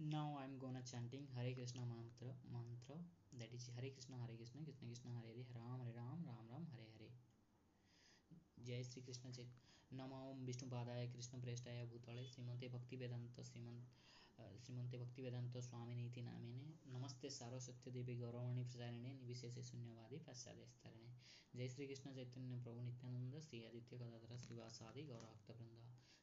now i'm gonna chanting hare krishna mantra mantra. That is hare krishna hare krishna krishna krishna, hare hare, ram hare ram ram ram, hare hare. जय श्री कृष्ण चेत नमो विष्णुपादाय कृष्ण प्रेष्ठाय भूतले श्रीमते भक्ति वेदांत श्रीमंत श्रीमंते भक्ति वेदांत स्वामिनीति नामिने नमस्ते सारस्वती देवी गौरवाणी प्रचारिणे निर्विशेष शून्यवादी पाश्चात्यस्तरणे जय श्री कृष्ण चैतन्य प्रभु नित्यानंद श्री आदित्य गदाधर श्रीवासादि गौरभक्त वृंद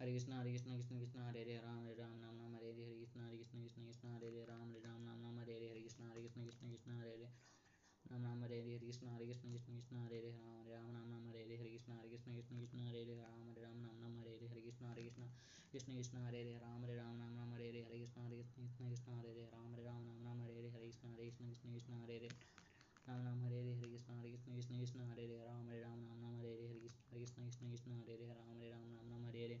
हरे कृष्ण हरे कृष्ण कृष्ण कृष्ण हरे हरे राम हरे राम राम राम हरे हरे हरे कृष्ण हरे कृष्ण कृष्ण कृष्ण हरे हरे राम हरे राम राम राम हरे हरे हरे कृष्ण हरे कृष्ण कृष्ण कृष्ण हरे हरे राम राम हरे हरे हरे कृष्ण हरे कृष्ण कृष्ण कृष्ण हरे हरे राम हरे राम राम राम हरे हरे हरे कृष्ण हरे कृष्ण कृष्ण कृष्ण हरे हरे राम हरे राम राम राम हरे हरे हरे कृष्ण हरे कृष्ण कृष्ण कृष्ण हरे हरे राम हरे राम राम राम हरे हरे हरे कृष्ण हरे कृष्ण कृष्ण कृष्ण हरे हरे राम हरे राम राम राम हरे हरे हरे कृष्ण हरे कृष्ण कृष्ण कृष्ण हरे हरे राम राम हरे हरे हरे कृष्ण हरे कृष्ण कृष्ण कृष्ण हरे हरे राम हरे राम राम राम हरे हरे हरे कृष्ण हरे कृष्ण कृष्ण कृष्ण हरे हरे राम हरे Ram Ram Ram Hare Hare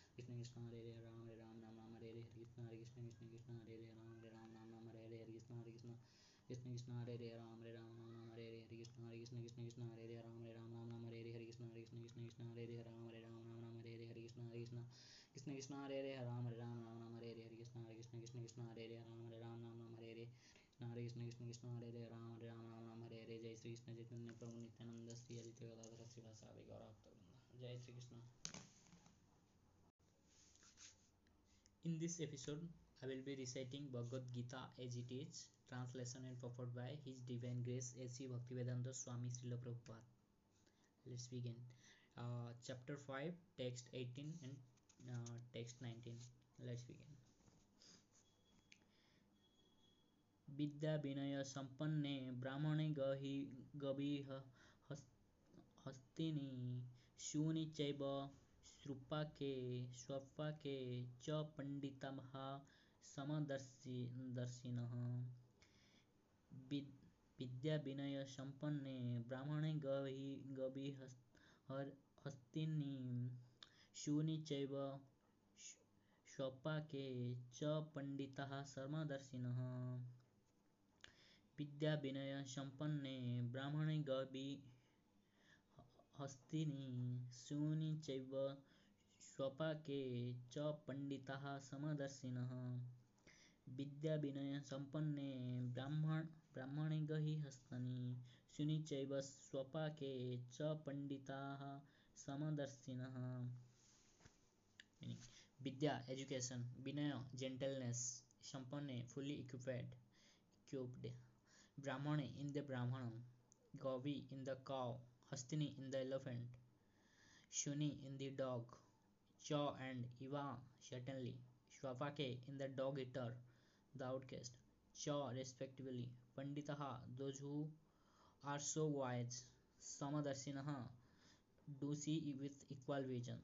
Krishna Hare Hare Ram Hare Ram Ram Ram Hare Hare Hare Krishna Hare Krishna Krishna Krishna Hare Hare Ram Hare Ram Ram Ram Hare Hare Hare Krishna Hare Krishna Krishna Krishna Hare Hare Ram Hare Ram Ram Ram Hare Hare Hare Krishna Hare Krishna Krishna Krishna Hare Hare Ram Hare Ram Ram Ram Hare Hare Hare Krishna Hare Krishna Krishna Krishna Hare Hare Ram Hare Ram Ram Ram Hare Hare Hare Krishna Hare Krishna Krishna Krishna Hare Hare Ram Hare Ram Ram Ram Hare Hare Hare Krishna Hare Krishna Krishna Krishna Hare Hare Ram Hare Ram Ram Ram Hare Hare Hare Krishna Krishna Krishna Hare Hare Ram Hare Ram Ram Ram Hare Hare Jai Shri Krishna Chaitanya Prabhu Nityananda Sri Aditya Gadadhara Srivasadi Gaura Bhakta Jai Shri Krishna In this episode, I will be reciting Bhagavad Gita as it is, translation and purport by His Divine Grace A.C. Bhaktivedanta Swami Srila Prabhupada. Let's begin. Uh, chapter 5, text 18 and uh, text 19. Let's begin. विद्या विनय संपन्ने ब्राह्मणे गहि गवीह हस्तिनि शूनि चैव श्रुपाके स्वपाके च पण्डिताः समदर्शि, दर्शिनः। विद्या विनय संपन्ने, ब्राह्मणे गहि गवीह हस्तिनि, शूनि चैव स्वपाके च पण्डिताः समदर्शिनः विद्या विनय संपन्ने, ब्राह्मणे गवि, हस्तिनि, शूनि चैव स्वपके च पण्डितः समदर्शिनः। विद्याविनयसम्पन्ने ब्राह्मण ब्राह्मणे गहि हस्तनि। शुनिचैव स्वपाके च पण्डिताः समदर्शिनः। विद्या, एजुकेशन, विनय, जेंटलनेस संपन्न फुली इक्विपेड क्यूब्ड ब्राह्मण, इन द ब्राह्मण। गौवी, इन द काउ। हस्तिनी, in the elephant. शुनि, in the dog. Cha and Iva certainly, Swapake in the dog eater, the outcast, Cha respectively, Panditaha those who are so wise, Samadarshinaha do see with equal vision.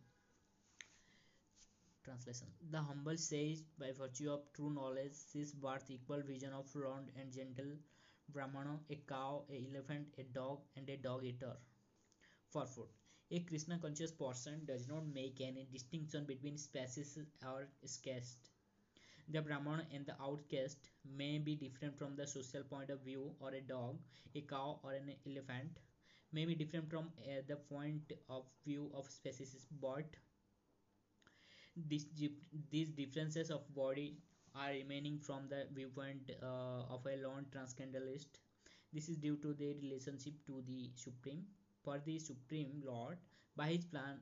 Translation The humble sage, by virtue of true knowledge, sees birth equal vision of learned and gentle brahmana, a cow, a elephant, a dog, and a dog eater. For food. A Krishna conscious person does not make any distinction between species or caste. The Brahman and the outcast may be different from the social point of view, or a dog, a cow, or an elephant may be different from uh, the point of view of species, but these, these differences of body are remaining from the viewpoint uh, of a lone transcendentalist. This is due to their relationship to the Supreme. For the Supreme Lord, by his plan,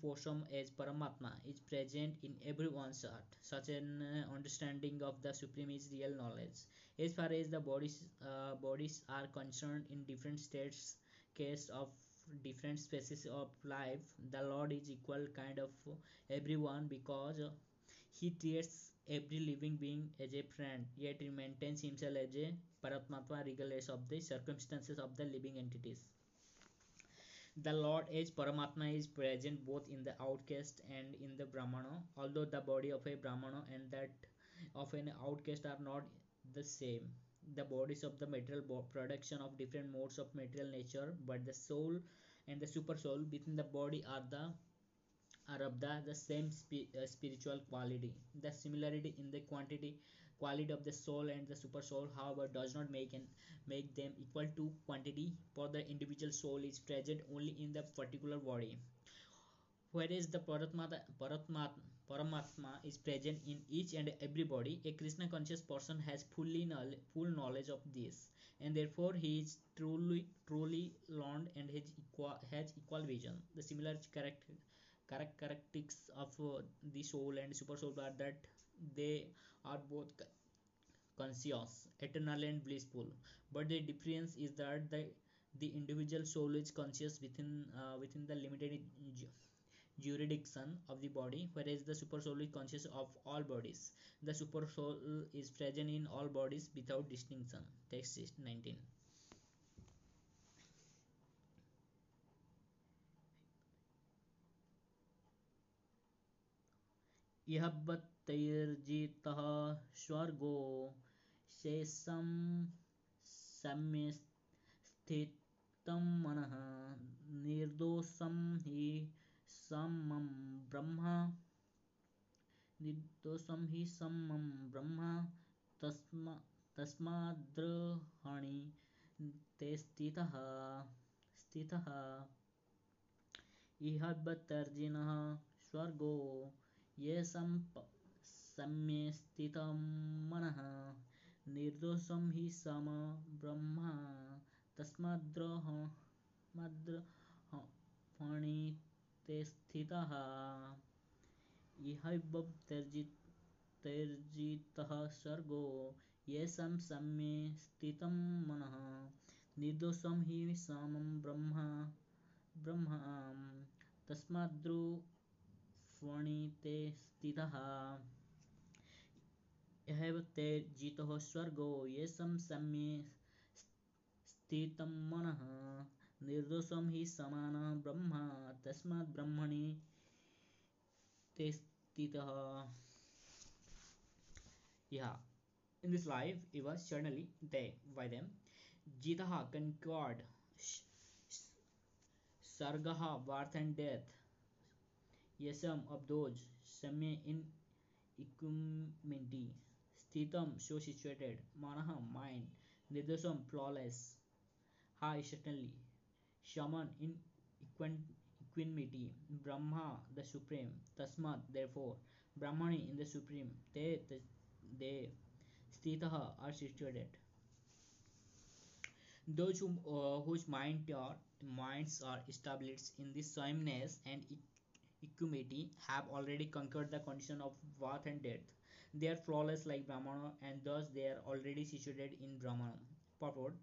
force as Paramatma is present in everyone's heart. Such an uh, understanding of the Supreme is real knowledge. As far as the bodies uh, bodies are concerned in different states, case of different species of life, the Lord is equal kind of everyone because he treats every living being as a friend, yet he maintains himself as a Paratmatma regardless of the circumstances of the living entities. The Lord is Paramatma is present both in the outcast and in the Brahmana, although the body of a Brahmana and that of an outcast are not the same. The bodies of the material production of different modes of material nature, but the soul and the super soul within the body are the are of the, the same spi uh, spiritual quality. The similarity in the quantity quality of the soul and the super soul, however, does not make and make them equal to quantity, for the individual soul is present only in the particular body. Whereas the Paratmata, Paratmat, Paramatma is present in each and every body, a Krishna conscious person has fully full knowledge of this, and therefore he is truly truly learned and has equal, has equal vision. The similar character characteristics of uh, the soul and super soul are that they are both conscious eternal and blissful. But the difference is that the the individual soul is conscious within uh, within the limited jurisdiction of the body whereas the super soul is conscious of all bodies. The super soul is present in all bodies without distinction. Text 19 इहबत्तैर्जितः स्वर्गो शेषं सम्यस्थितं मनः। निर्दोषं हि समं ब्रह्म। निर्दोषं हि समं ब्रह्म। तस्मा, तस्माद्रहणि ते स्थितः स्थितः। इहबत्तर्जिनः स्वर्गो येषां सम्ये स्थितं मनः। निर्दोषं हि सम ब्रह्म। तस्माद्रहणिते स्थितः इहैवैर्जितः सर्गो। येषां सम्ये स्थितं मनः। निर्दोषं हि समं ब्रह्म। ब्रह्म तस्माद्रु फणिते स्थितः ते जितः स्वर्गो येषां सम्ये स्थितं मनः निर्दोषं हि समानः ब्रह्म तस्मात् ब्रह्मणि ते स्थितः Yeah, in this life, it was suddenly they by them. Jitaha conquered Sargaha, birth and death. Yesam of those, Samya in equanimity, Sthitam so situated, Manaha mind, Nidasam flawless, Ha certainly, Shaman in equanimity, Brahma the supreme, Tasmat therefore, Brahmani in the supreme, Te they Sthitaha are situated. Those uh, whose minds are established in the sameness and equanimity have already conquered the condition of birth and death. They are flawless like Brahmana and thus they are already situated in Brahmana. Purport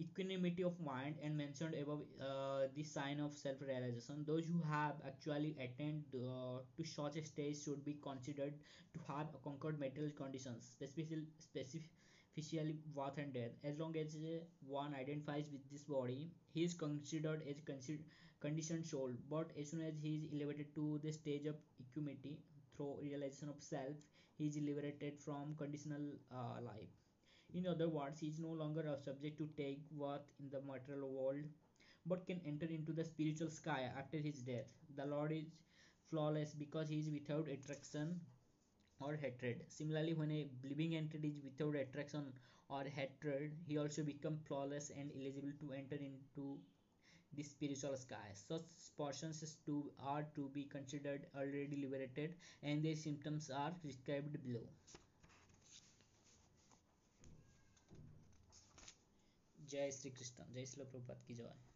Equanimity of mind and mentioned above uh, the sign of self-realization. Those who have actually attained uh, to such a stage should be considered to have conquered material conditions, specifically, specifically birth and death. As long as uh, one identifies with this body, he is considered as conditioned soul but as soon as he is elevated to the stage of equanimity through realization of self he is liberated from conditional uh, life. In other words he is no longer a subject to take birth in the material world but can enter into the spiritual sky after his death. The lord is flawless because he is without attraction or hatred. Similarly when a living entity is without attraction or hatred he also becomes flawless and eligible to enter into the spiritual sky. Such persons to, are to be considered already liberated and their symptoms are described below. जय श्री कृष्ण जय श्री प्रभुपाद की जय